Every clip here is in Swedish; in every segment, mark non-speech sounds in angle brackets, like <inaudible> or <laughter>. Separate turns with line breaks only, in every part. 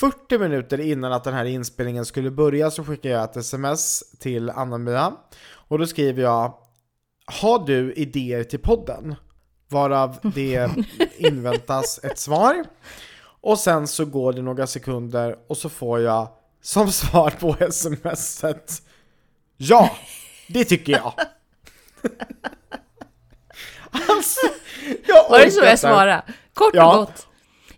40 minuter innan att den här inspelningen skulle börja så skickade jag ett sms till Anna-Mia och då skriver jag Har du idéer till podden? Varav det <laughs> inväntas ett svar och sen så går det några sekunder och så får jag som svar på smset Ja, det tycker jag! <laughs> alltså, jag
Var det så jag svarade? Kort
Ja.
och gott.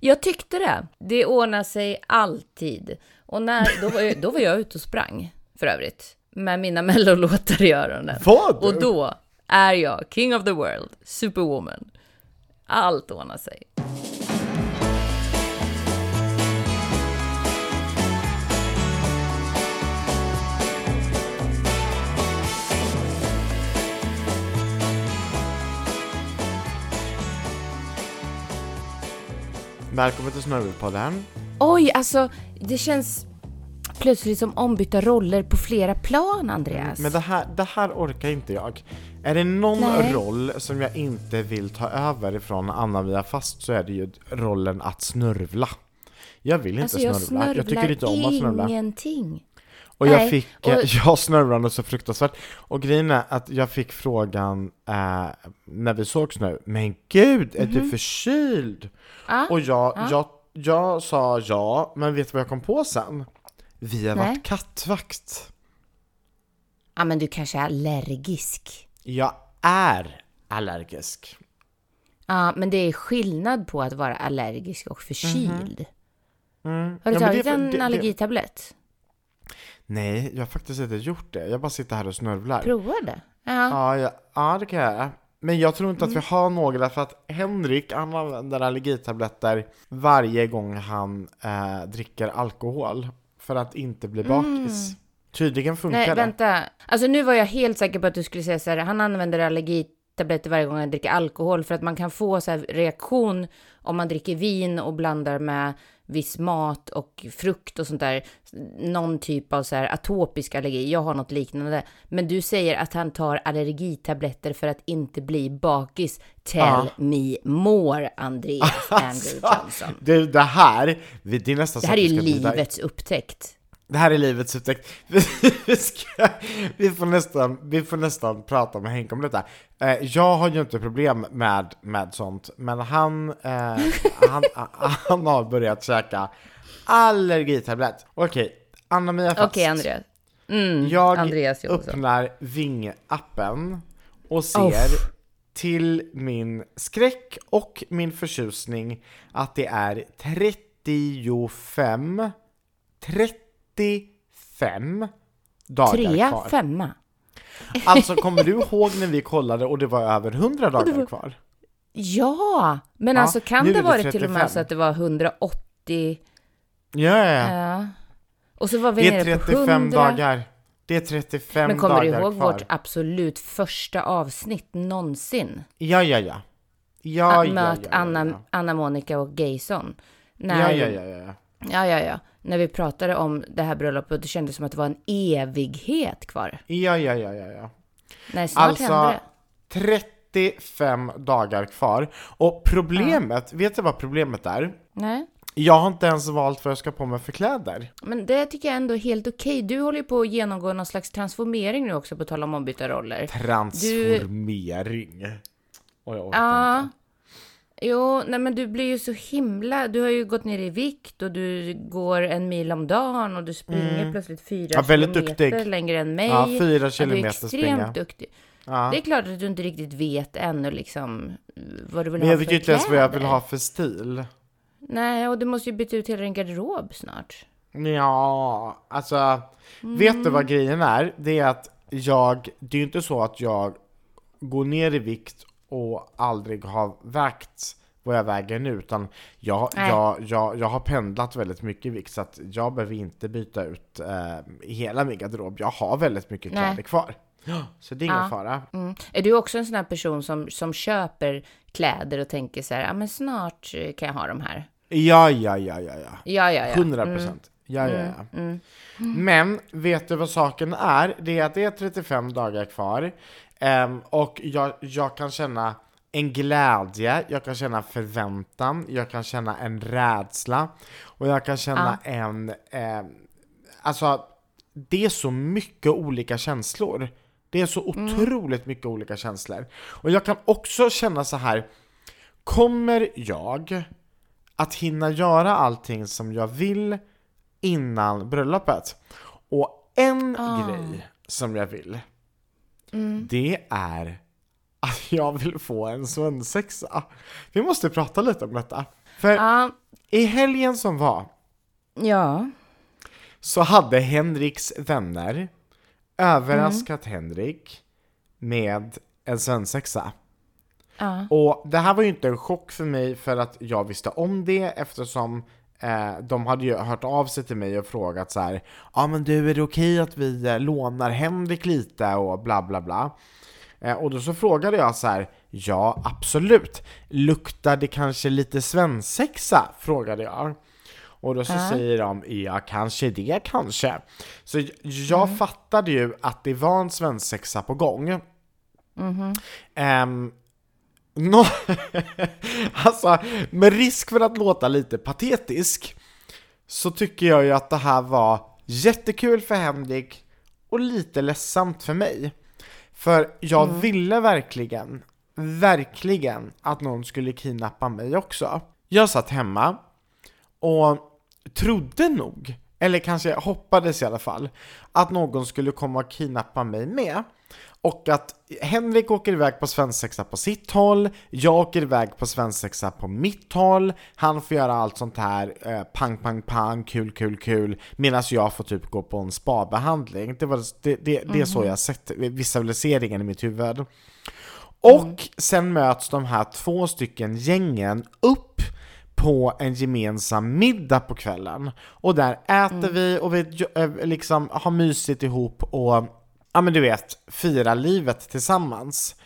Jag tyckte det. Det ordnar sig alltid. Och när, då, var jag, då var jag ute och sprang, för övrigt. Med mina <laughs> mellolåtar i öronen.
Var du?
Och då är jag king of the world, superwoman. Allt ordnar sig.
Välkommen till Snurrepodden.
Oj, alltså det känns plötsligt som ombytta roller på flera plan, Andreas.
Men det här, det här orkar inte jag. Är det någon
Nej.
roll som jag inte vill ta över ifrån Anna-Mia Fast så är det ju rollen att snörvla. Jag vill inte
alltså jag
snörvla.
snörvlar
Jag tycker inte om att snörvla.
ingenting.
Och jag
Nej,
fick,
och-
jag <laughs> något så fruktansvärt. Och grejen är att jag fick frågan eh, när vi sågs nu, men gud, är du förkyld?
Mhm. Ja,
Och jag,
ja.
jag, jag sa ja, men vet du vad jag kom på sen? Vi har
Nej.
varit kattvakt.
ja, men du kanske är allergisk.
Jag är allergisk.
Ja, men det är skillnad på att vara allergisk och förkyld.
Mm.
Har du
Ja,
tagit
det
en
det-
allergitablett?
Nej, jag har faktiskt inte gjort det. Jag bara sitter här och snörvlar.
Prova det. Ja.
Ja, det kan jag göra. Men jag tror inte att vi har några, för att Henrik han använder allergitabletter varje gång han eh, dricker alkohol. För att inte bli bakis. Tydligen funkar
Nej,
det.
vänta. Alltså nu var jag helt säker på att du skulle säga så här, han använder allergitabletter varje gång han dricker alkohol för att man kan få så här reaktion om man dricker vin och blandar med viss mat och frukt och sånt där. Någon typ av så här atopisk allergi. Jag har något liknande. Men du säger att han tar allergitabletter för att inte bli bakis. Tell
Ja.
me more, Andreas <laughs> Andrew Johnson.
Du, det här, det är nästan
Det här är ju livets upptäckt.
Det här är livets upptäckt. <laughs> Vi, ska, vi, får nästan, vi får nästan prata med Henke om detta. Eh, jag har ju inte problem med, med sånt, men han, eh, han, <laughs> han har börjat käka allergitablett. Okej, Anna-Mia Fast.
Okej, Andreas. Mm,
Jag
Andreas
öppnar Ving-appen och ser
Oh.
till min skräck och min förtjusning att det är 35 35 dagar
Trea,
kvar.
femma.
Alltså kommer du ihåg när vi kollade och det var över 100 dagar kvar?
Ja, men
Ja,
alltså kan det
är det
varit till och
35.
med så att det var 180?
Ja, ja, ja.
Och så var vi
Det är
nere på
35
100.
dagar. Det är 35
Men kommer du
dagar
ihåg
kvar.
vårt absolut första avsnitt någonsin?
Ja, ja, ja. Ja,
Att
ja,
Möt
ja, ja,
Anna. Anna Monica och Gayson. När,
Ja, ja, ja, ja, ja.
ja, ja, ja. När vi pratade om det här bröllopet, det kändes som att det var en evighet kvar.
Ja, ja, ja, ja, ja.
Nej, snart
Alltså,
hände det.
35 dagar kvar. Och problemet, vet du vad problemet är?
Nej.
Jag har inte ens valt vad jag ska på mig för kläder.
Men det tycker jag ändå är helt okej. Du håller ju på att genomgå någon slags transformering nu också, på tal om ombytta roller.
Transformering. Och jag orkar
Ja.
inte.
Jo, nej men du blir ju så himla... Du har ju gått ner i vikt och du går en mil om dagen och du springer plötsligt fyra
Mm. Ja, väldigt
kilometer
duktig.
längre än mig.
Ja, fyra
Ja, du är
kilometer
extremt
springa.
duktig.
Ja.
Det är klart att du inte riktigt vet ännu liksom vad du vill
Men
ha
jag
för
vet ju inte ens vad jag vill
kläder.
ha för stil.
Nej, och du måste ju byta ut hela din garderob snart.
Ja, alltså, vet du vad grejen är? Det är att jag, det är ju inte så att jag går ner i vikt och aldrig har vägt vad jag väger nu, utan jag,
Nej.
jag, jag, jag har pendlat väldigt mycket i vikt, så att jag behöver inte byta ut eh, hela min garderob. Jag har väldigt mycket
Nej.
kläder kvar. Så det är ingen
Ja.
fara.
Mm. Är du också en sån här person som, som köper kläder och tänker så här, ja men snart eh, kan jag ha de här?
Ja, ja, ja, ja, ja.
Ja, ja, ja.
100 procent. Ja, ja, ja. Men vet du vad saken är? Det är att det är 35 dagar kvar ehm, och jag, jag kan känna en glädje, jag kan känna förväntan, jag kan känna en rädsla och jag kan känna en, eh, alltså det är så mycket olika känslor. Det är så otroligt mycket olika känslor. Och jag kan också känna så här, kommer jag att hinna göra allting som jag vill innan bröllopet? Och en grej som jag vill, det är att jag vill få en svensexa. Vi måste prata lite om detta. För
Ja,
i helgen som var
ja.
så hade Henriks vänner överraskat Henrik med en svensexa.
ja.
Och det här var ju inte en chock för mig för att jag visste om det eftersom eh, de hade ju hört av sig till mig och frågat så här, ja men du är det okej att vi eh, lånar Henrik lite och bla bla bla. Eh, och då så frågade jag så här, ja absolut, luktar det kanske lite svensexa? Frågade jag. Och då så säger de, ja kanske det kanske. Så jag fattade ju att det var en svensexa på gång. Ehm, nå <laughs> alltså, med risk för att låta lite patetisk så tycker jag ju att det här var jättekul för Henrik och lite ledsamt för mig. För jag ville verkligen, verkligen att någon skulle kidnappa mig också. Jag satt hemma och trodde nog, eller kanske hoppades i alla fall, att någon skulle komma och kidnappa mig med. Och att Henrik åker iväg på svensexa på sitt håll, jag åker iväg på svensexa på mitt håll, han får göra allt sånt här, eh, pang, pang, pang, kul, kul, kul, medan jag får typ gå på en spabehandling. Det, var, det, det, det är så jag sett visualiseringen i mitt huvud. Och sen möts de här två stycken gängen upp på en gemensam middag på kvällen. Och där äter vi och vi eh, liksom har mysigt ihop och ja men du vet, fira livet tillsammans.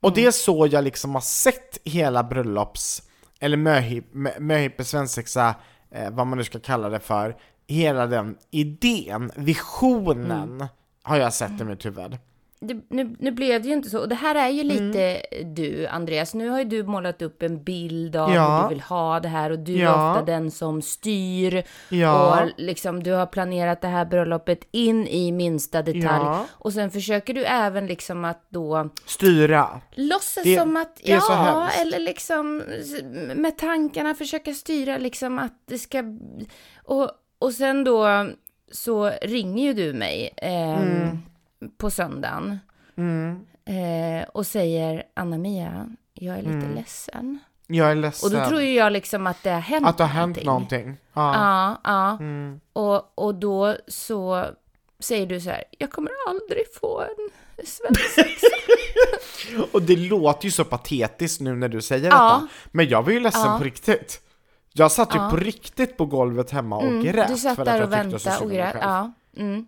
Och det är så jag liksom har sett hela bröllops, eller möhip, mö- möhippe svensexa, eh, vad man nu ska kalla det för, hela den idén, visionen har jag sett i mitt huvud.
Det, nu, nu blev det ju inte så. Och det här är ju lite du, Andreas. Nu har ju du målat upp en bild av
Ja.
hur du vill ha det här och du är
Ja.
ofta den som styr.
Ja.
Och liksom, du har planerat det här bröllopet in i minsta detalj. Och sen försöker du även liksom att då
Styra.
låtsas
Det-
som att,
det är
ja, eller liksom med tankarna försöka styra liksom att det ska... Och, och sen då så ringer ju du mig eh,
Mm.
På söndagen eh, och säger Anna-Mia, jag är lite ledsen.
Jag är
Och
ledsen.
då tror ju jag liksom att det har hänt
att det har hänt någonting. Ja.
Ja, ja.
Mm.
Och, och då så säger du så här, jag kommer aldrig få en svensexa. <laughs>
Och det låter ju så patetiskt nu när du säger
Ja.
detta. Men jag var ju ledsen
Ja.
på riktigt. Jag satt ju
Ja.
på riktigt på golvet hemma och grät
Mm, du satt där
att
och väntade och grät. Ja. Mm.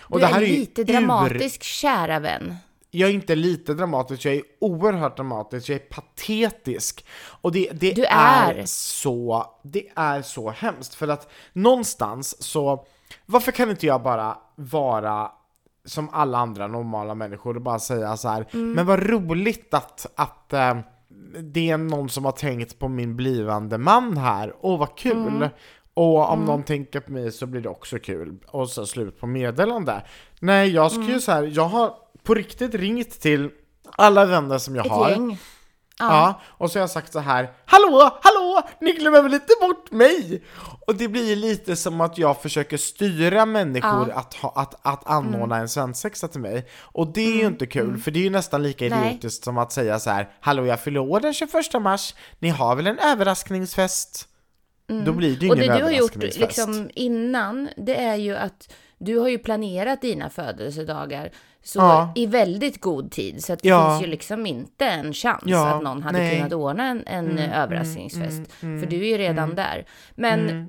Och
Du är
är
lite
ur-
dramatisk, kära vän.
Jag är inte lite dramatisk, jag är oerhört dramatisk, jag är patetisk. Och det, det
Du är.
så, det är så hemskt för att någonstans så, varför kan inte jag bara vara som alla andra normala människor och bara säga så här,
Mm.
men vad roligt att, att eh, det är någon som har tänkt på min blivande man här, åh vad kul!
Mm.
Och om någon tänker på mig så blir det också kul. Och så slut på meddelande. Nej, jag ska
Mm.
ju så här, jag har på riktigt ringt till alla vänner som jag
Ett
har.
gäng.
Ja. och så har jag sagt så här Hallå, hallå, ni glömmer väl inte bort mig? Och det blir lite som att jag försöker styra människor att, ha, att, att anordna
Mm.
en svensexa till mig. Och det är ju inte kul, för det är ju nästan lika idiotiskt som att säga så här Hallå, jag fyller år den 21 mars, ni har väl en överraskningsfest? Då blir det ju
Och
ingen
det du har gjort liksom innan, det är ju att du har ju planerat dina födelsedagar så
Ja.
i väldigt god tid. Så att det
Ja.
finns ju liksom inte en chans
Ja,
att någon hade
nej. Mm,
kunnat ordna en, en överraskningsfest. för du är ju redan där. Men
Mm.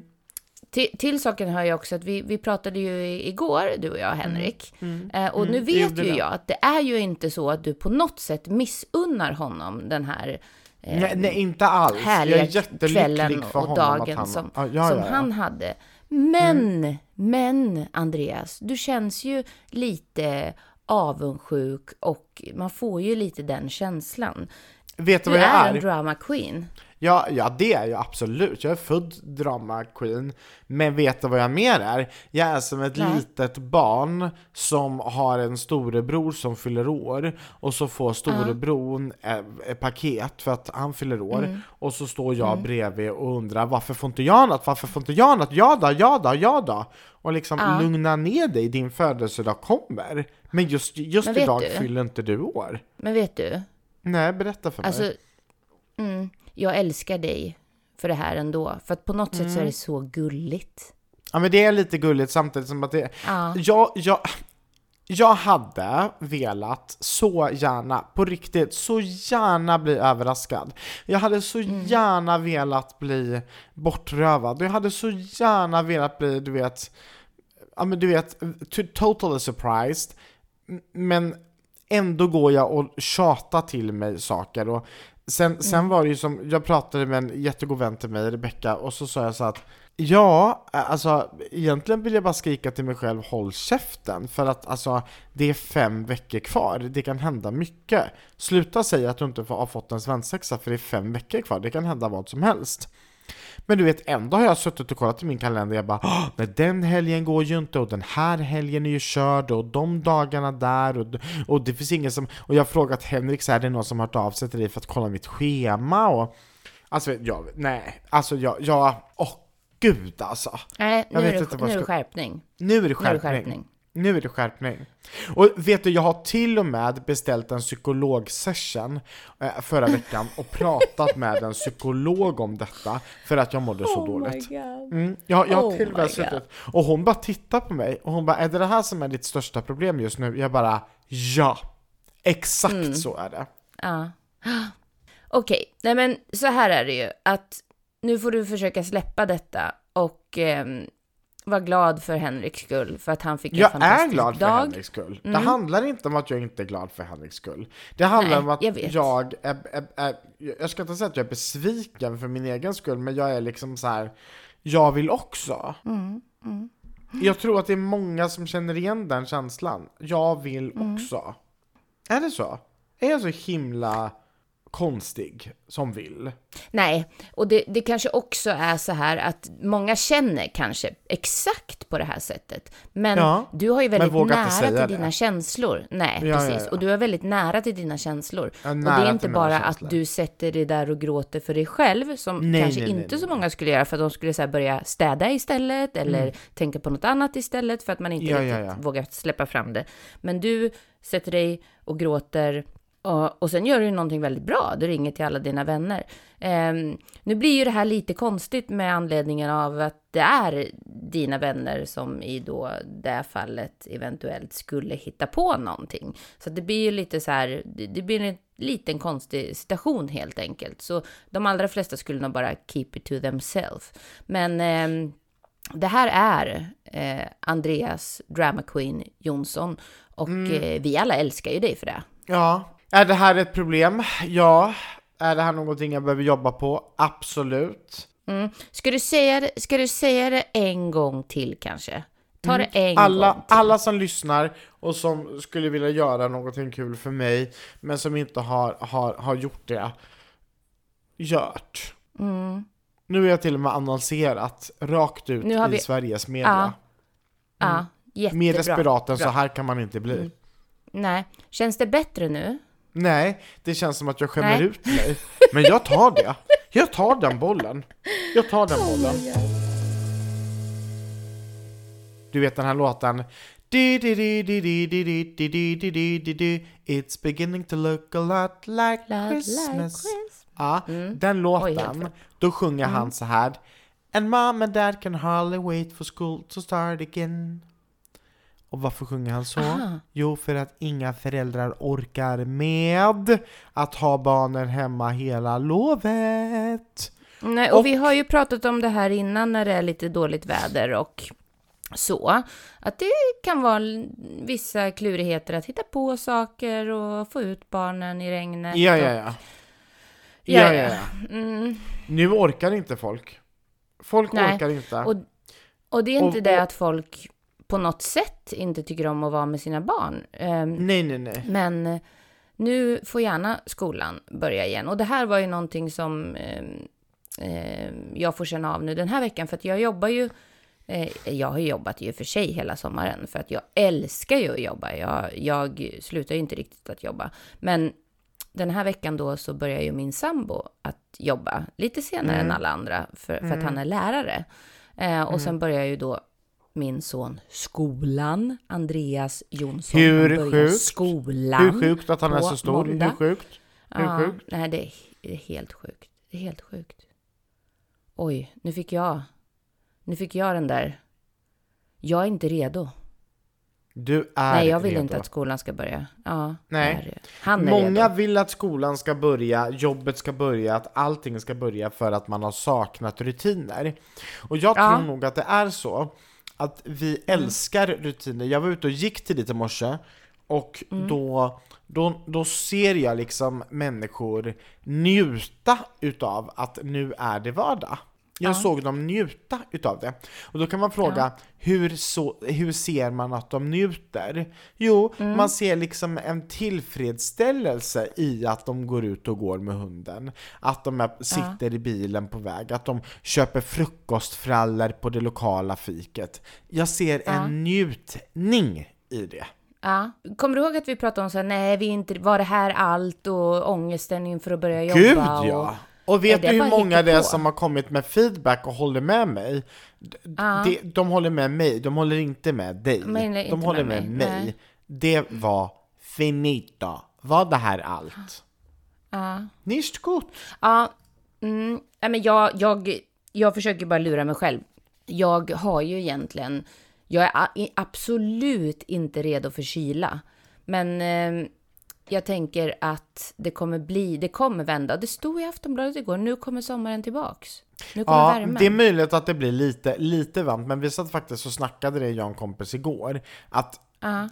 till, till saken hör jag också att vi, vi pratade ju igår, du och jag, Henrik. Eh, och nu
Mm,
vet ju jag att det är ju inte så att du på något sätt missunnar honom den här eh,
Nej, nej, inte alls.
Härliga
är jättelycklig
kvällen
för
och
honom
dagen
han,
som,
Ja, ja,
som
ja,
han hade. Men, men Andreas, du känns ju lite avundsjuk och man får ju lite den känslan.
Vet du
Du
vad jag
är
är?
en drama queen.
Ja, ja, det är jag absolut. Jag är född drama queen. Men vet du vad jag mer är? Jag är som ett
Nej.
litet barn som har en storebror som fyller år och så får storebror ett, ett paket för att han fyller år
Mm.
och så står jag bredvid och undrar varför får inte jag något? Varför får inte jag något? Ja då, ja då, ja då! Och liksom
Ja.
lugna ner dig, din födelsedag kommer. Men just, just
Men
idag
du?
fyller inte du år.
Men vet du?
Nej, berätta för mig.
Alltså, mm, jag älskar dig för det här ändå. För att på något sätt
Mm.
så är det så gulligt.
Ja men det är lite gulligt samtidigt som att det
Ja.
jag, jag, jag hade velat så gärna, på riktigt, så gärna bli överraskad. Jag hade så gärna velat bli bortrövad. Jag hade så gärna velat bli, du vet, ja men du vet, to- totally surprised. Men ändå går jag och tjatar till mig saker och sen, sen var det ju som, jag pratade med en jättegod vän till mig, Rebecca, och så sa jag så att Ja, alltså egentligen vill jag bara skrika till mig själv håll käften för att alltså det är fem veckor kvar, det kan hända mycket. Sluta säga att du inte har fått en svensexa för det är fem veckor kvar, det kan hända vad som helst. Men du vet, ändå har jag suttit och kollat i min kalender jag bara "Åh, Nej den helgen går ju inte och den här helgen är ju körd och de dagarna där och, och det finns ingen som Och jag har frågat Henrik så här, är det någon som har hört av sig till dig för att kolla mitt schema och Alltså jag, nej, alltså jag, jag, åh gud alltså
Nej, nu är, det, nu är
jag
det
ska-
skärpning.
Nu är det
Nu är det
skärpning. Nu är det skärpning. Och vet du, jag har till och med beställt en psykologsession eh, förra veckan och pratat med en psykolog om detta för att jag mådde så dåligt. Mm, jag, jag har
Oh
till och med suttit och hon bara tittar på mig och hon bara är det det här som är ditt största problem just nu? Jag bara ja, exakt
Mm.
så är det.
Ja. Okej, nej men så här är det ju att nu får du försöka släppa detta och ehm, vara glad för Henriks skull för att han fick en
Jag är
fantastisk
glad för
dag. Mm.
Henriks skull. Det handlar inte om att jag inte är glad för Henriks skull. Det handlar
Nej,
om att
jag
jag är, är, är, jag ska inte säga att jag är besviken för min egen skull, men jag är liksom så här. jag vill också.
Mm,
Jag tror att det är många som känner igen den känslan. Jag vill
Mm.
också. Är det så? Är jag så himla konstig som vill?
Nej, och det, det kanske också är så här att många känner kanske exakt på det här sättet. Men
Ja,
du har ju väldigt nära till
det.
dina känslor. Nej,
Ja,
precis.
ja.
Och du är väldigt nära till dina känslor. Och det är inte bara
känslor.
att du sätter dig där och gråter för dig själv, som
Nej,
kanske
nej, nej,
inte så många skulle göra, för att de skulle så börja städa istället, eller tänka på något annat istället, för att man inte
Mm.
Riktigt vågar släppa fram det. Men du sätter dig och gråter, och, och sen gör du ju någonting väldigt bra. Du ringer till alla dina vänner. Ehm, nu blir ju det här lite konstigt med anledningen av att det är dina vänner som i då det fallet eventuellt skulle hitta på någonting. Så det blir ju lite så här, det, blir en liten konstig situation helt enkelt. Så de allra flesta skulle nog bara keep it to themselves. Men ehm, det här är eh, Andreas Drama Queen Jonsson och eh, vi alla älskar ju dig för det.
Ja. Är det här ett problem? Ja. Är det här någonting jag behöver jobba på? Absolut.
Mm. Ska, du säga, det- ska du säga det en gång till kanske? Ta det en
Mm. Alla,
gång till.
alla som lyssnar och som skulle vilja göra någonting kul för mig, men som inte har, har, har gjort det, gjort.
Mm.
Nu är jag till och med annonserat rakt ut i
vi-
Sveriges media.
Ja, jättebra.
Mer desperat än så här kan man inte bli.
Nej, känns det bättre nu?
Nej, det känns som att jag skämmer
Nej.
ut mig. Men jag tar det. Jag tar den bollen. Jag tar den bollen. Du vet den här låten. It's beginning to look a lot like Christmas. Ja, den låten. Då sjunger han så här. And mom and dad can hardly wait for school to start again. Och varför sjunger han så?
Aha.
Jo, för att inga föräldrar orkar med att ha barnen hemma hela lovet.
Nej, och,
Och-
vi har ju pratat om det här innan när det är lite dåligt väder och så. Att det kan vara vissa klurigheter att hitta på saker och få ut barnen i regnet.
Ja,
och,
ja, ja.
Ja,
Ja,
ja.
ja.
Mm,
Nu orkar inte folk. Folk
Nej,
orkar inte.
och, och det är inte
Och-
det
och-
att folk på något sätt inte tycker om att vara med sina barn. Ehm,
Nej, nej, nej.
Men nu får gärna skolan börja igen. Och det här var ju någonting som eh, eh, jag får känna av nu den här veckan, för att jag jobbar ju eh, jag har jobbat ju för sig hela sommaren för att jag älskar ju att jobba. Jag, jag slutar ju inte riktigt att jobba. Men den här veckan då så börjar ju min sambo att jobba lite senare mm. än alla andra för, för mm. att han är lärare. Eh, och mm. sen börjar ju då min son skolan, Andreas Jonsson.
Hur han sjukt?
skolan
Hur sjukt att han är så stor? Måndag. Hur sjukt? Hur
ja, sjukt? Nej, det är, är helt sjukt. Det är helt sjukt. Oj, nu fick jag, nu fick jag den där. Jag är inte redo.
Du är
Nej, jag vill
redo.
inte att skolan ska börja. Ja,
Nej. Han är Många redo. vill att skolan ska börja, jobbet ska börja, att allting ska börja för att man har saknat rutiner. Och jag tror ja. nog att det är så att vi älskar rutiner. Jag var ute och gick tidigt i morse och mm. då, då, då ser jag liksom människor njuta utav att nu är det vardag. Jag ja. såg dem njuta utav det. Och då kan man fråga, ja. hur, så, hur ser man att de njuter? Jo, mm. man ser liksom en tillfredsställelse i att de går ut och går med hunden. Att de är, sitter ja. i bilen på väg, att de köper frukostfrallor på det lokala fiket. Jag ser en njutning i det.
Ja. Kommer du ihåg att vi pratade om så här, nej, vi inte, var det här allt och ångesten inför att börja jobba?
Gud ja! Och vet du hur många det är som har kommit med feedback och håller med mig? Uh. De, de håller med mig, de håller inte med dig. de håller med, med mig. mig. Det var finito. Var det här allt?
Ja.
Nicht gut.
Ja, mm, men jag, jag, jag försöker bara lura mig själv. Jag har ju egentligen, jag är absolut inte redo för kyla. Men eh, jag tänker att det kommer bli, det kommer vända. Det stod i Aftonbladet igår, nu kommer sommaren tillbaks. Nu kommer
ja,
värmen.
det är möjligt att det blir lite, lite varmt, men vi satt faktiskt och snackade det, jag och en kompis igår, att uh.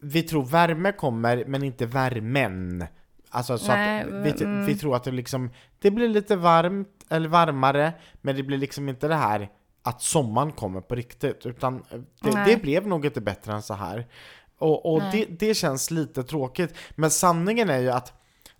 vi tror värme kommer, men inte värmen. Alltså så Nej, att vi, mm. vi tror att det liksom, det blir lite varmt, eller varmare, men det blir liksom inte det här att sommaren kommer på riktigt, utan det, det blev nog inte bättre än så här. Och, och det, det känns lite tråkigt. Men sanningen är ju att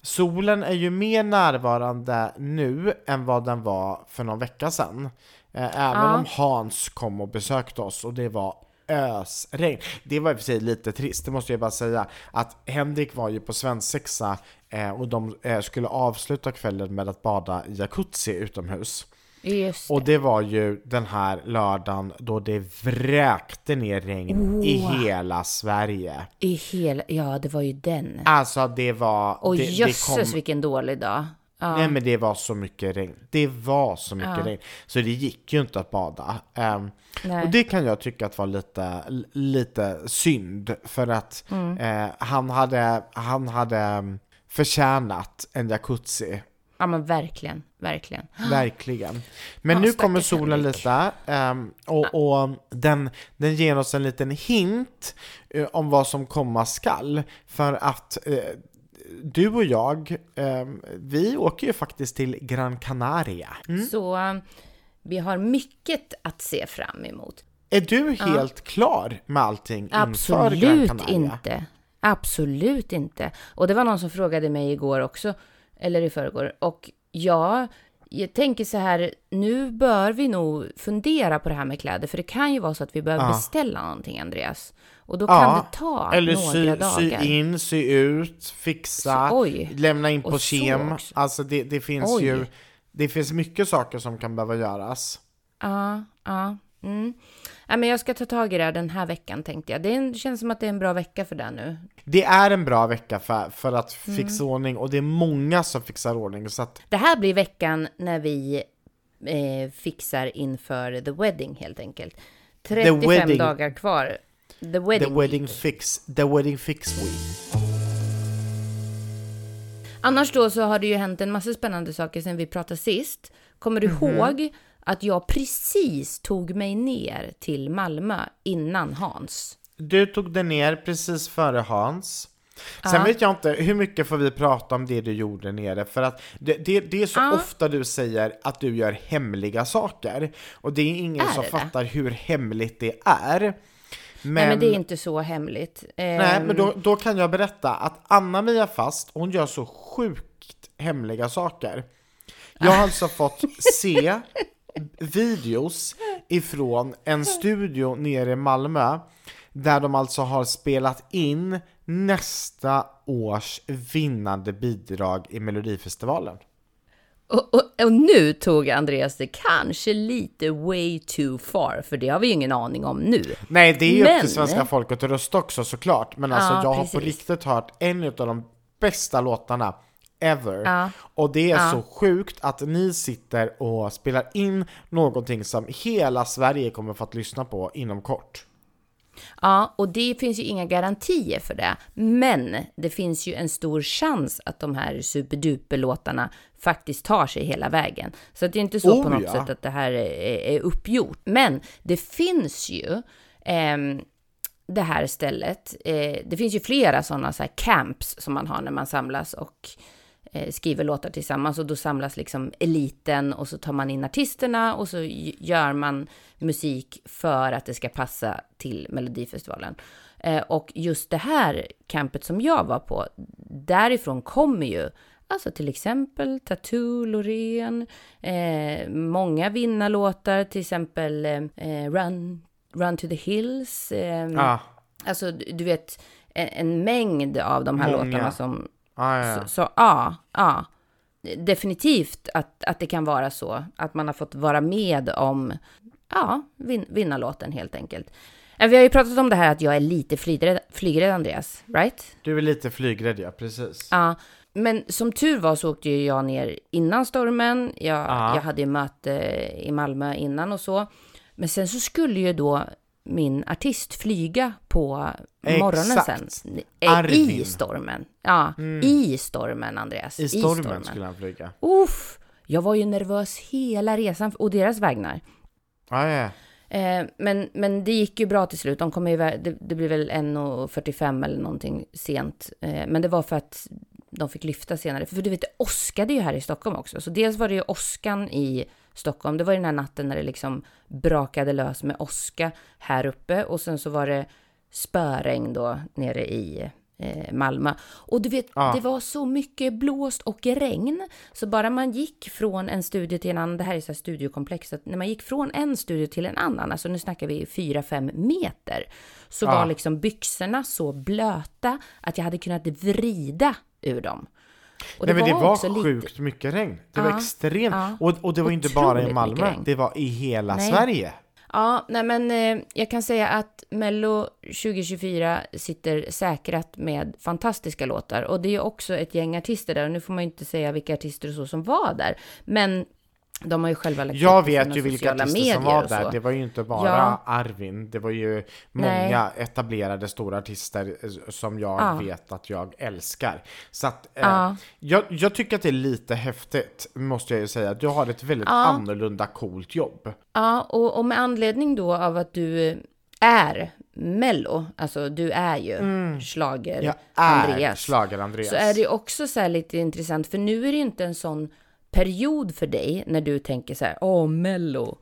solen är ju mer närvarande nu än vad den var för någon vecka sedan. Eh, även ja. om Hans kom och besökte oss och det var ösregn. Det var i och för sig lite trist, det måste jag bara säga. Att Henrik var ju på svensexa eh, och de eh, skulle avsluta kvällen med att bada i jacuzzi utomhus.
Just
det. Och det var ju den här lördagen då det vräkte ner regn oh. i hela Sverige.
I hela, ja det var ju den.
Alltså det var...
Och
det,
jösses det kom... vilken dålig dag.
Ja. Nej men det var så mycket regn. Det var så mycket ja. regn. Så det gick ju inte att bada. Um, och det kan jag tycka att var lite, lite synd. För att mm. uh, han, hade, han hade förtjänat en jacuzzi
Ja men verkligen, verkligen. <gasps>
Verkligen. Men ja, nu kommer solen lite um, och, och, den, den ger oss en liten hint uh, om vad som komma skall. För att uh, du och jag, um, vi åker ju faktiskt till Gran Canaria.
Mm. Så um, vi har mycket att se fram emot.
Är du helt ja. klar med allting
Absolut
inför Gran Canaria?
inte. Absolut inte. Och det var någon som frågade mig igår också eller i förrgår. Och ja, jag tänker så här, nu bör vi nog fundera på det här med kläder, för det kan ju vara så att vi behöver ja. beställa någonting, Andreas. Och då kan ja. det ta
Eller
några
sy,
dagar.
Eller sy in, sy ut, fixa, så, lämna in på kem. Alltså det, det finns oj. ju, det finns mycket saker som kan behöva göras.
Ja, ja. Mm. Ja, men jag ska ta tag i det den här veckan tänkte jag. Det känns som att det är en bra vecka för det nu.
Det är en bra vecka för, för att fixa mm. ordning och det är många som fixar ordning. Så att...
Det här blir veckan när vi eh, fixar inför the wedding helt enkelt. 35 wedding, dagar kvar.
The wedding, the wedding fix. The wedding fix week.
Annars då så har det ju hänt en massa spännande saker sen vi pratade sist. Kommer du mm -hmm. ihåg att jag precis tog mig ner till Malmö innan Hans.
Du tog dig ner precis före Hans. Sen ja. vet jag inte, hur mycket får vi prata om det du gjorde nere? För att det, det, det är så ja. ofta du säger att du gör hemliga saker. Och det är ingen är som det? fattar hur hemligt det är.
Nej, men det är inte så hemligt.
Nej,
Ehm,
men då, då kan jag berätta att Anna-Mia Fast, hon gör så sjukt hemliga saker. Jag har alltså fått <laughs> se videos ifrån en studio nere i Malmö där de alltså har spelat in nästa års vinnande bidrag i Melodifestivalen.
Och, och, och nu tog Andreas det kanske lite way too far, för det har vi ju ingen aning om nu.
Nej, det är ju upp
Men-
till svenska folket att rösta också såklart, men alltså
Ja,
jag har på
precis.
riktigt hört en av de bästa låtarna ever.
Ja.
Och det är så sjukt att ni sitter och spelar in någonting som hela Sverige kommer få att lyssna på inom kort.
Ja, och det finns ju inga garantier för det. Men det finns ju en stor chans att de här superduper-låtarna faktiskt tar sig hela vägen. Så det är inte så
Oh,
på något
ja.
sätt att det här är, är uppgjort. Men det finns ju ehm, det här stället. Eh, det finns ju flera sådana så camps som man har när man samlas och eh, skriver låtar tillsammans och då samlas liksom eliten och så tar man in artisterna och så gör man musik för att det ska passa till Melodifestivalen. Eh, och just det här campet som jag var på, därifrån kommer ju Alltså till exempel Tattoo, Loreen, eh, många vinnarlåtar, till exempel eh, Run, Run to the Hills. Eh,
Ja,
Alltså du vet, en, en mängd av de här
Många.
låtarna som
ja, ja.
så, så ja, ja. Definitivt att, att det kan vara så. Att man har fått vara med om, ja, vin, vinnarlåten helt enkelt. Vi har ju pratat om det här att jag är lite flygrädd, flygrädd Andreas, right?
Du är lite flygrädd ja, precis.
Ja, men som tur var så åkte ju jag ner innan stormen. Jag,
Ja.
jag hade ju möte i Malmö innan och så. Men sen så skulle ju då min artist flyga på morgonen
Exakt.
sen.
Arvin.
I stormen. Ja, i stormen Andreas.
I stormen skulle han flyga.
Uff, jag var ju nervös hela resan och deras vägnar.
Ja, ja.
Eh, men, men det gick ju bra till slut. De kom iväg, det, det blev väl 1.45 eller någonting sent. Eh, men det var för att de fick lyfta senare. För du vet, det åskade ju här i Stockholm också. Så dels var det ju åskan i Stockholm. Det var den här natten när det liksom brakade lös med åska här uppe. Och sen så var det spöregn då nere i eh, Malmö. Och du vet,
Ja.
det var så mycket blåst och regn. Så bara man gick från en studio till en annan, det här är så här studiokomplex, så att när man gick från en studio till en annan, alltså nu snackar vi 4-5 meter, så
Ja.
var liksom byxorna så blöta att jag hade kunnat vrida ur dem. Och
Nej men det var
också lite-
sjukt mycket regn. Det var
Ja,
extremt.
ja.
Och, och det var inte bara i Malmö, det var i hela
Nej.
Sverige.
Ja, nej men eh, jag kan säga att Mello 2024 sitter säkrat med fantastiska låtar och det är också ett gäng artister där och nu får man ju inte säga vilka artister och så som var där. Men de har ju själva lagt
Jag vet ju vilka artister som var där. Det var ju inte bara
Ja.
Arvin. Det var ju många etablerade stora artister eh, som jag
Ja.
vet att jag älskar. Så att, eh,
Ja.
jag, jag tycker att det är lite häftigt, måste jag ju säga. Du har ett väldigt annorlunda coolt jobb.
Ja, och, och med anledning då av att du är Mello, alltså du är ju
Mm. Jag är
Andreas.
Schlager-Andreas.
Så är det också så här lite intressant, för nu är det inte en sån period för dig när du tänker så här, åh, Mello,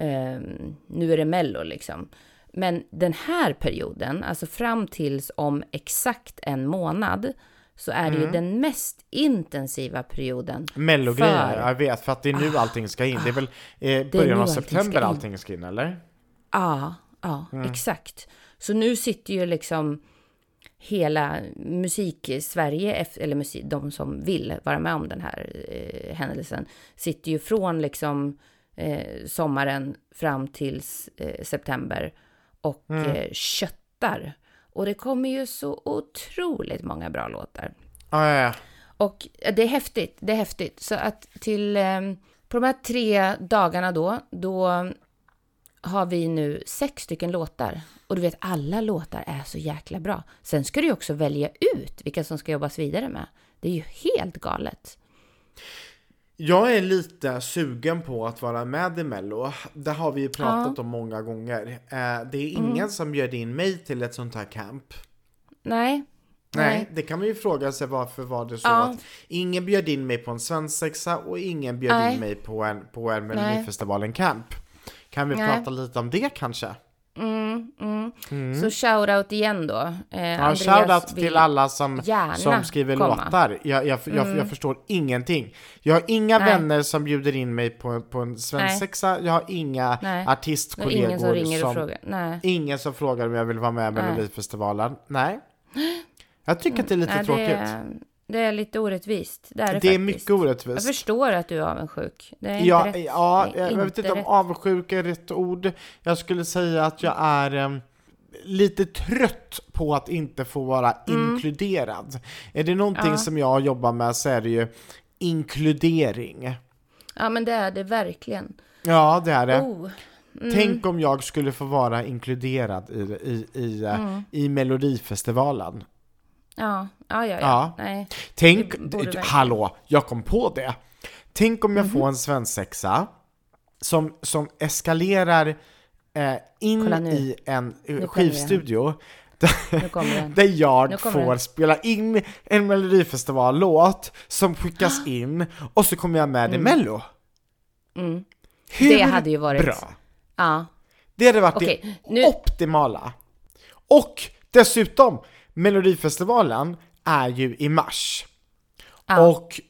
Ehm, nu är det Mello liksom. Men den här perioden, alltså fram tills om exakt en månad, så är det
Mm.
ju den mest intensiva perioden.
Mellogrejer,
För-
jag vet, för att det är nu allting ska in. Det är väl eh, början av
allting ska
september
in.
allting ska in, eller?
Ja, ja,
Mm.
exakt. Så nu sitter ju liksom hela musik-Sverige, eller musik, de som vill vara med om den här eh, händelsen, sitter ju från liksom eh, sommaren fram tills eh, september och
Mm.
eh, köttar. Och det kommer ju så otroligt många bra låtar.
Ja, ja, ja.
Och det är häftigt, det är häftigt. Så att till, eh, på de här tre dagarna då, då har vi nu sex stycken låtar. Och du vet, alla låtar är så jäkla bra. Sen ska du också välja ut vilka som ska jobbas vidare med. Det är ju helt galet.
Jag är lite sugen på att vara med i Mello. Det har vi ju pratat om många gånger. Eh, det är ingen
Mm.
som bjöd in mig till ett sånt här camp.
Nej.
Nej, det kan man ju fråga sig varför var det så
Ja.
att ingen bjöd in mig på en svensexa och ingen bjöd
Nej.
in mig på en, på en Melodifestivalen camp. Kan vi
Nej.
prata lite om det kanske?
Mm, mm. Så shoutout igen då. Eh,
Ja,
Andreas
shoutout till alla som, som skriver
komma. Mm.
låtar. Jag, jag, jag, jag förstår ingenting. Jag har inga
Nej.
vänner som bjuder in mig på, på en svensexa. Jag har inga
Nej.
Artistkollegor
ingen som ringer och
som
frågar. Nej.
Ingen som frågar om jag vill vara med i Melodifestivalen. Nej. Jag tycker att det är lite
Nej,
tråkigt.
det, det är lite orättvist. Det är det,
Det är mycket
Jag
orättvist.
förstår att du är avundsjuk. Det är inte
Ja,
rätt.
ja
är
jag vet inte om avundsjuk är rätt ord. Jag skulle säga att jag är em, lite trött på att inte få vara inkluderad. Är det någonting
Mm. Ja.
som jag jobbar med så är det ju inkludering.
Ja, men det är det verkligen.
Ja, det är det.
Oh.
Tänk om jag skulle få vara inkluderad i, i, i, eh,
Mm.
i Melodifestivalen.
Ja, ja, ja. ja. Nej.
Tänk,
verkligen-
hallå, jag kom på det. Tänk om jag
Mhm.
får en svensexa som, som eskalerar eh, in i en eh, skivstudio
Nu den. <laughs>
där jag får
den.
spela in en Melodifestival-låt som skickas <gasps> in och så kommer jag med i Mello.
Mm.
Hur
Det hade ju varit-
bra?
Ja.
Det hade varit
Okej,
det
nu-
optimala. Och dessutom, Melodifestivalen är ju i mars.
Ja.
Och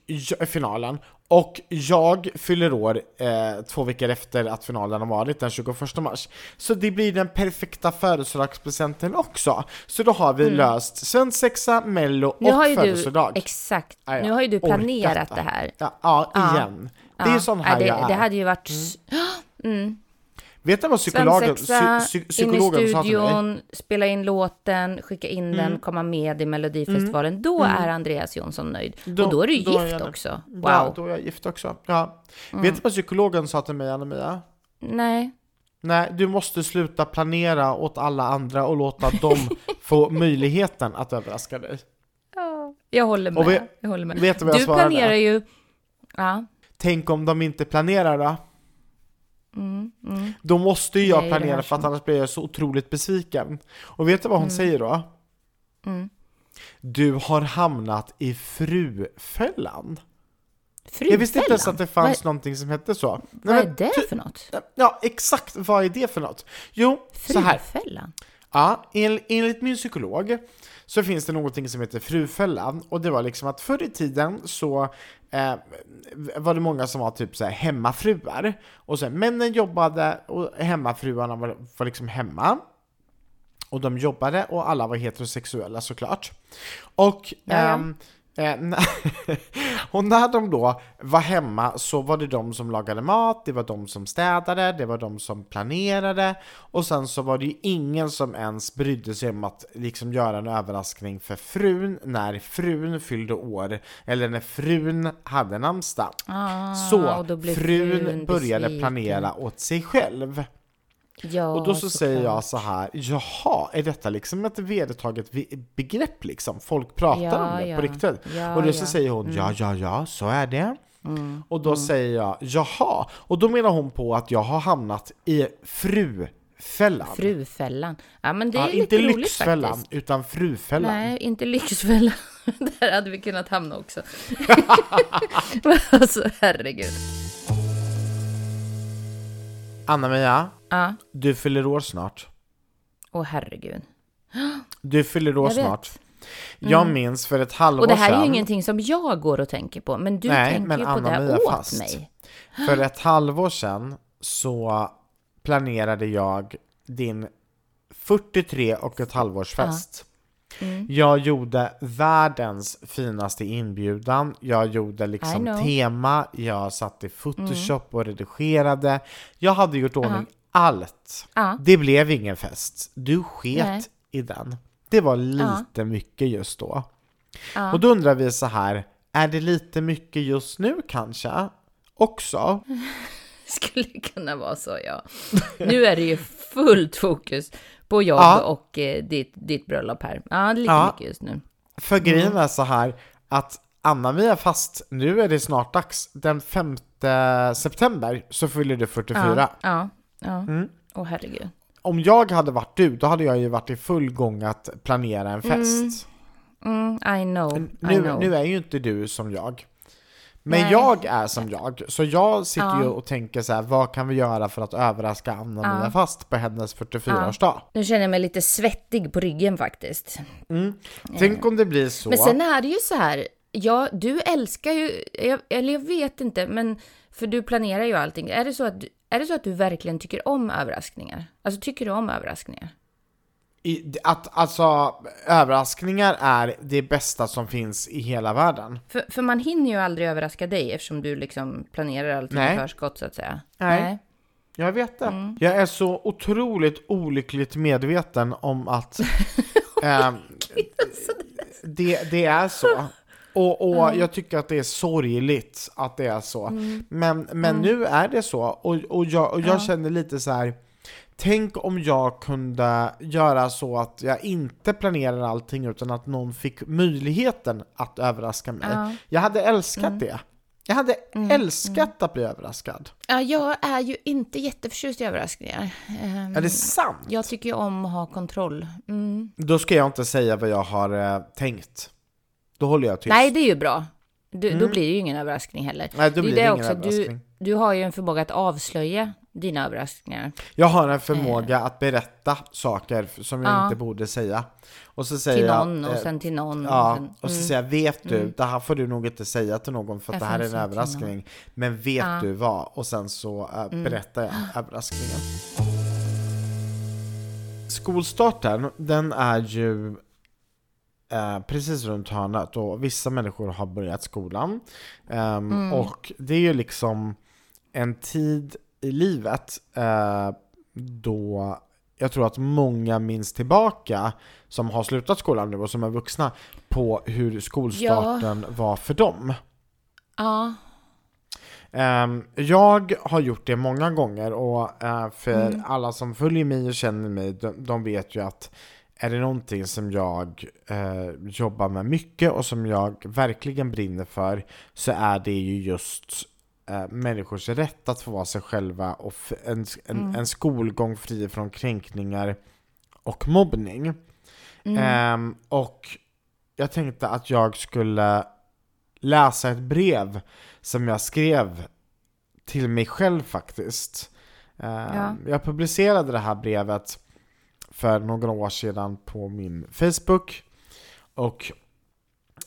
finalen. Och jag fyller år eh, två veckor efter att finalen har varit, den 21 mars. Så det blir den perfekta födelsedagspresenten också. Så då har vi löst svensexa, mello
Mm.
Och
ju du,
födelsedag.
exakt,
Ja, ja.
nu har ju du
Orkat
planerat det här.
Ja, ja
Ja.
igen. Det är ju sån här
ja, det,
jag är.
det hade ju varit... Mm. <gasps>
Vet du vad psykologen, psy, psy,
in i
psykologen till mig?
studion, spela in låten, skicka in den, komma med i Melodifestivalen. Då är Andreas Jonsson nöjd.
Då-
och då är du
är
gift
nöjd.
också. Wow.
Ja, då är jag gift också. Ja. Vet du vad psykologen sa till mig, Anna-Mia?
Nej.
Nej, du måste sluta planera åt alla andra och låta dem <laughs> få möjligheten att överraska dig.
Ja, jag håller med.
Vi-
jag håller med.
du
du planerar ju... Ja.
Tänk om de inte planerar då?
Mm, mm.
Då måste ju jag
det
planera för att annars blir jag så otroligt besviken. Och vet du vad hon säger då?
Mm.
Du har hamnat i frufällan.
Frufällan?
Jag visste inte ens att det fanns
Vad,
någonting som hette så. Nej,
vad
men
är det för något?
Ja, exakt vad är det för något? Jo, så här.
Frufällan?
Ja, en, enligt min psykolog så finns det någonting som heter frufällan och det var liksom att förr i tiden så eh, var det många som var typ så här hemmafruar och sen männen jobbade och hemmafruarna var, var liksom hemma och de jobbade och alla var heterosexuella såklart. Och,
Ja, ja.
ehm, eh, <laughs> och när de då var hemma så var det de som lagade mat, det var de som städade, det var de som planerade och sen så var det ju ingen som ens brydde sig om att liksom göra en överraskning för frun när frun fyllde år eller när frun hade namnsdag.
Ah,
så frun,
frun
började planera åt sig själv.
Ja,
Och då så säger jag
såklart.
så här, jaha, är detta liksom ett vedertaget begrepp liksom? Folk pratar
Ja,
om det
ja.
på riktigt.
Ja,
och då så säger hon, ja, ja, ja, så är det.
Mm,
Och då säger jag, jaha. Och då menar hon på att jag har hamnat i frufällan.
Frufällan. Ja, men det är
ja,
lite
inte
roligt
Lyxfällan,
faktiskt.
utan frufällan.
Nej, inte Lyxfällan. <laughs> Där hade vi kunnat hamna också. <laughs> <laughs> alltså, herregud.
Anna-Mia,
Ja,
du fyller år snart.
åh herregud. <gasps>
Du fyller år
Jag vet. Mm.
snart. Jag minns för ett halvår
Och det här är
sedan.
ju ingenting som jag går och tänker på, men du
Nej,
tänker
men
ju på
Anna
det
Mia
åt
fast.
mig.
För <gasps> ett halvår sedan så planerade jag din 43 och ett halvårsfest.
Mm.
Jag gjorde världens finaste inbjudan, jag gjorde liksom tema, jag satt i Photoshop och redigerade. Jag hade gjort ordning allt.
Ja.
Det blev ingen fest. Du sket
Nej.
i den. Det var lite mycket just då. Och då undrar vi så här, är det lite mycket just nu kanske? Också? <laughs>
Skulle kunna vara så, ja. Nu är det ju fullt fokus på jobb
Ja.
och eh, ditt, ditt bröllop här. Ja, det är lite
Ja.
mycket just nu.
För grejen är så här att Anna-Mia fast, nu är det snart dags. Den 5 september så fyller du 44.
Ja, ja.
Mm.
Åh herregud.
Om jag hade varit du, då hade jag ju varit i full gång att planera en fest.
Mm, I know, I
Nu,
know.
nu är ju inte du som jag. Men
Nej.
jag är som jag, så jag sitter
Ja.
ju och tänker så här: vad kan vi göra för att överraska Anna-Mia
Ja.
Fast på hennes 44-årsdag?
Nu känner jag mig lite svettig på ryggen faktiskt.
Tänk om det blir så.
Men sen är det ju så här, ja, du älskar ju, jag, eller jag vet inte, men för du planerar ju allting. Är det, så att, är det så att du verkligen tycker om överraskningar? Alltså tycker du om överraskningar?
I, att, alltså, överraskningar är det bästa som finns i hela världen.
För, för man hinner ju aldrig överraska dig eftersom du liksom planerar
Nej.
i förskott så att säga.
Nej. Jag vet det.
Mm.
Jag är så otroligt olyckligt medveten om att <laughs> <laughs> ehm, det, det är så. Och, och jag tycker att det är sorgligt att det är så.
Mm.
Men, men nu är det så. Och, och jag, och jag känner lite så här. Tänk om jag kunde göra så att jag inte planerar allting utan att någon fick möjligheten att överraska mig.
Ja.
Jag hade älskat
Mm.
det. Jag hade älskat att bli överraskad.
Ja, jag är ju inte jätteförtjust i överraskningar. Ehm,
Är det sant?
Jag tycker ju om att ha kontroll. Mm.
Då ska jag inte säga vad jag har eh, tänkt. Då håller jag tyst.
Nej, det är ju bra. Du, Då blir det ju ingen överraskning heller.
Mm. Nej, då
det är
blir
det
det ingen
också,
överraskning.
Du, du har ju en förmåga att avslöja dina överraskningar.
Jag har en förmåga att berätta saker som jag
Ja.
inte borde säga. Och så säger
Till
jag,
någon och
eh,
sen till någon.
Ja,
och sen,
och så
mm.
säger jag, vet du, det här får du nog inte säga till någon för att
Jag
det här är en överraskning. Men vet
Ja. Mm.
du vad? Och sen så eh, berättar jag överraskningen. Skolstarten, den är ju eh, precis runt hörnet och vissa människor har börjat skolan. Ehm,
Mm.
Och det är ju liksom en tid i livet eh, då jag tror att många minns tillbaka som har slutat skolan nu och som är vuxna på hur skolstarten var för dem.
Ja,
Ehm, jag har gjort det många gånger och eh, för
Mm.
alla som följer mig och känner mig, de, vet ju att är det någonting som jag eh, jobbar med mycket och som jag verkligen brinner för så är det ju just människors rätt att få vara sig själva och en, en, en skolgång fri från kränkningar och mobbning. Ehm, och jag tänkte att jag skulle läsa ett brev som jag skrev till mig själv faktiskt. Ehm,
Ja.
Jag publicerade det här brevet för några år sedan på min Facebook. Och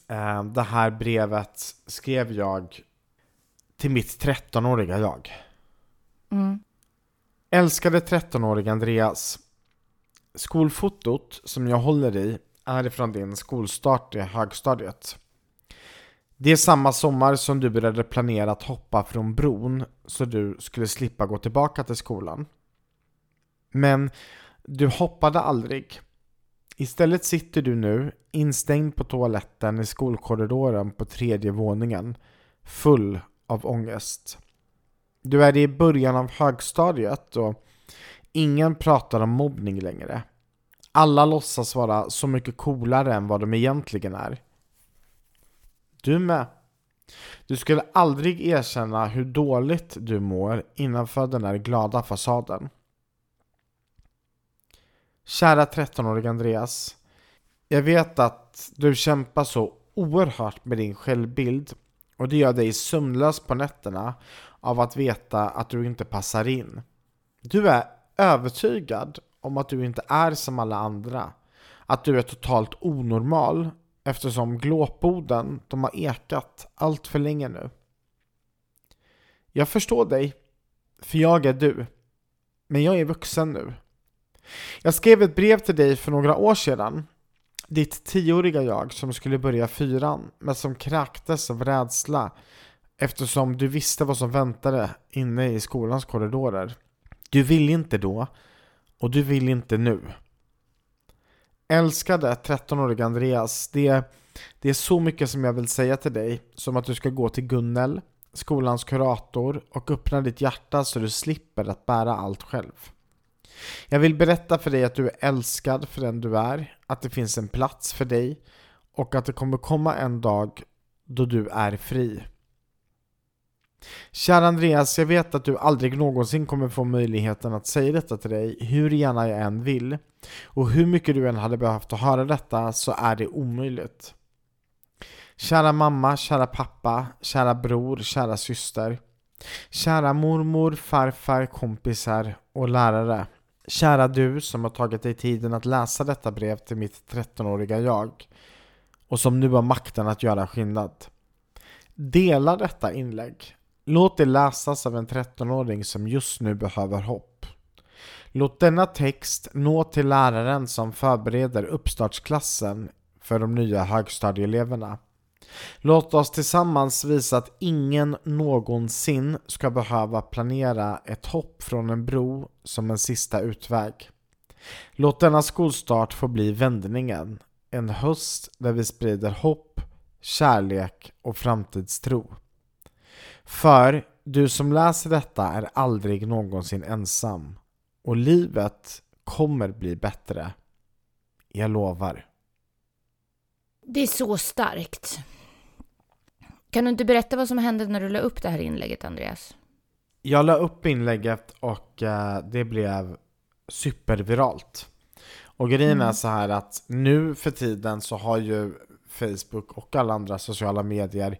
ehm, det här brevet skrev jag till mitt 13-åriga jag.
mm.
Älskade 13-åriga Andreas. Skolfotot som jag håller i är från din skolstart i högstadiet. Det är samma sommar som du började planera att hoppa från bron så du skulle slippa gå tillbaka till skolan. Men du hoppade aldrig. Istället sitter du nu instängd på toaletten i skolkorridoren på tredje våningen, full av ångest. Du är i början av högstadiet och ingen pratar om mobbning längre. Alla låtsas vara så mycket coolare än vad de egentligen är. Du med. Du skulle aldrig erkänna hur dåligt du mår innanför den där glada fasaden. Kära 13-åriga Andreas. Jag vet att du kämpar så oerhört med din självbild och det gör dig sömnlös på nätterna av att veta att du inte passar in. Du är övertygad om att du inte är som alla andra. Att du är totalt onormal eftersom glåporden de har ekat allt för länge nu. Jag förstår dig, för jag är du. Men jag är vuxen nu. Jag skrev ett brev till dig för några år sedan. Ditt tioåriga jag som skulle börja fyran, men som kräktes av rädsla eftersom du visste vad som väntade inne i skolans korridorer. Du vill inte då, och du vill inte nu. Älskade 13-åriga Andreas, det, det är så mycket som jag vill säga till dig, som att du ska gå till Gunnel, skolans kurator, och öppna ditt hjärta så du slipper att bära allt själv. Jag vill berätta för dig att du är älskad för den du är, att det finns en plats för dig och att det kommer komma en dag då du är fri. Kära Andreas, jag vet att du aldrig någonsin kommer få möjligheten att säga detta till dig, hur gärna jag än vill. Och hur mycket du än hade behövt att höra detta så är det omöjligt. Kära mamma, kära pappa, kära bror, kära syster. Kära mormor, farfar, kompisar och lärare. Kära du som har tagit dig tiden att läsa detta brev till mitt 13-åriga jag och som nu har makten att göra skillnad. Dela detta inlägg. Låt det läsas av en 13-åring som just nu behöver hopp. Låt denna text nå till läraren som förbereder uppstartsklassen för de nya högstadieeleverna. Låt oss tillsammans visa att ingen någonsin ska behöva planera ett hopp från en bro som en sista utväg. Låt denna skolstart få bli vändningen, en höst där vi sprider hopp, kärlek och framtidstro. För du som läser detta är aldrig någonsin ensam och livet kommer bli bättre. Jag lovar.
Det är så starkt. Kan du inte berätta vad som hände när du la upp det här inlägget, Andreas?
Jag la upp inlägget och eh, det blev superviralt. Och grejen mm. är så här att nu för tiden så har ju Facebook och alla andra sociala medier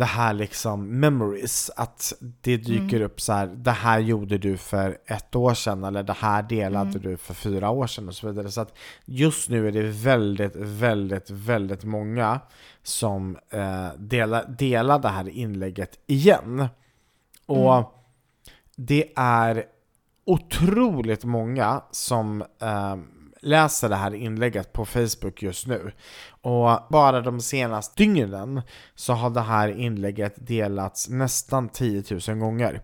det här liksom memories, att det dyker mm. upp så här, det här gjorde du för ett år sedan eller det här delade mm. du för fyra år sedan och så vidare. Så att just nu är det väldigt, väldigt, väldigt många som eh, delar, delar det här inlägget igen. Och mm. det är otroligt många som eh, läser det här inlägget på Facebook just nu. Och bara de senaste dygnen så har det här inlägget delats nästan 10 000 gånger.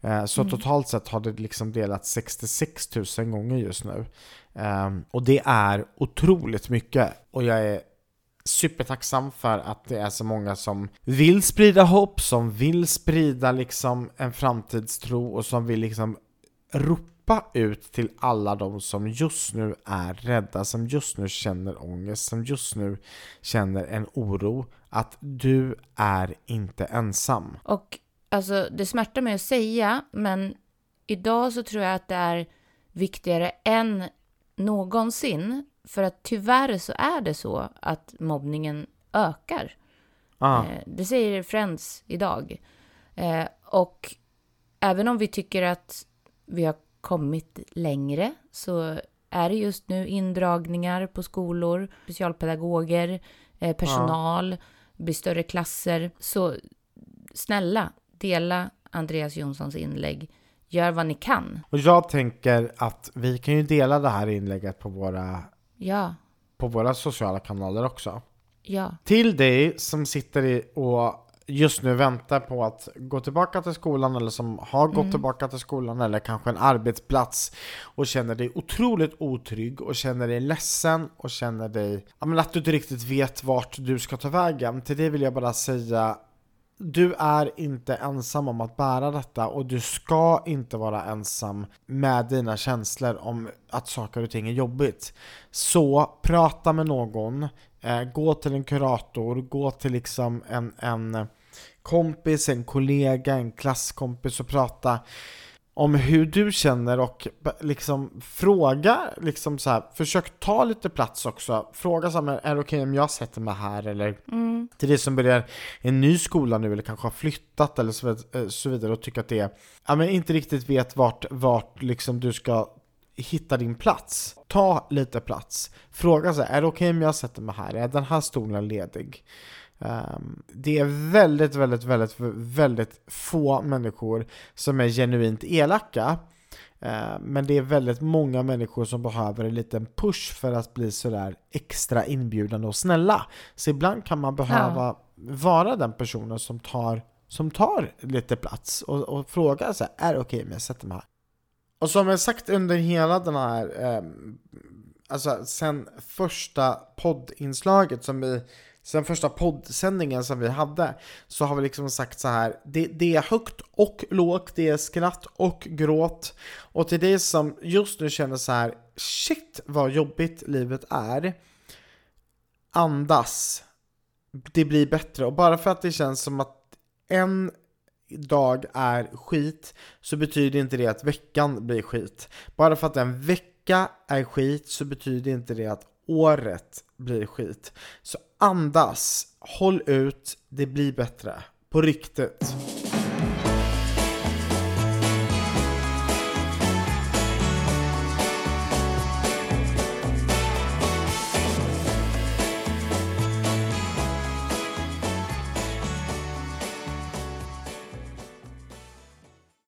Eh, så mm. totalt sett har det liksom delats 66 000 gånger just nu. Ehm, och det är otroligt mycket. Och jag är supertacksam för att det är så många som vill sprida hopp, som vill sprida liksom en framtidstro och som vill liksom ropa ropa ut till alla de som just nu är rädda, som just nu känner ångest, som just nu känner en oro, att du är inte ensam.
Och alltså, det smärtar mig att säga, men idag så tror jag att det är viktigare än någonsin, för att tyvärr så är det så att mobbningen ökar. Ah. Eh, det säger Friends idag. Eh, och även om vi tycker att vi har kommit längre så är det just nu indragningar på skolor, specialpedagoger, eh, personal, ja. blir större klasser. Så snälla, dela Andreas Jonssons inlägg. Gör vad ni kan.
Och jag tänker att vi kan ju dela det här inlägget på våra,
ja.
på våra sociala kanaler också.
Ja.
Till dig som sitter i och just nu väntar på att gå tillbaka till skolan eller som har gått mm. tillbaka till skolan eller kanske en arbetsplats och känner dig otroligt otrygg och känner dig ledsen och känner dig, ja men att du inte riktigt vet vart du ska ta vägen. Till det vill jag bara säga du är inte ensam om att bära detta och du ska inte vara ensam med dina känslor om att saker och ting är jobbigt. Så prata med någon, eh, gå till en kurator, gå till liksom en, en kompis, en kollega, en klasskompis och prata om hur du känner och liksom fråga, liksom så här, försök ta lite plats också. Fråga så här, är det okej okay om jag sätter mig här eller mm. till det som börjar en ny skola nu eller kanske har flyttat eller så, eh, så vidare och tycker att det är, ja men inte riktigt vet vart, vart liksom du ska hitta din plats. Ta lite plats. Fråga så här, är det okej okay om jag sätter mig här? Är den här stolen ledig? Um, det är väldigt, väldigt, väldigt, väldigt få människor som är genuint elaka. Uh, men det är väldigt många människor som behöver en liten push för att bli sådär extra inbjudande och snälla. Så ibland kan man behöva ja. vara den personen som tar, som tar lite plats och, och fråga så här, är det okej okay om jag sätter mig här? Och som jag sagt under hela den här, eh, alltså sen första poddinslaget som vi sen första poddsändningen som vi hade så har vi liksom sagt så här det, det, är högt och lågt, det är skratt och gråt och till dig som just nu känner så här shit vad jobbigt livet är andas det blir bättre och bara för att det känns som att en dag är skit så betyder inte det att veckan blir skit. Bara för att en vecka är skit så betyder inte det att året blir skit. Så andas, håll ut, det blir bättre. På riktigt.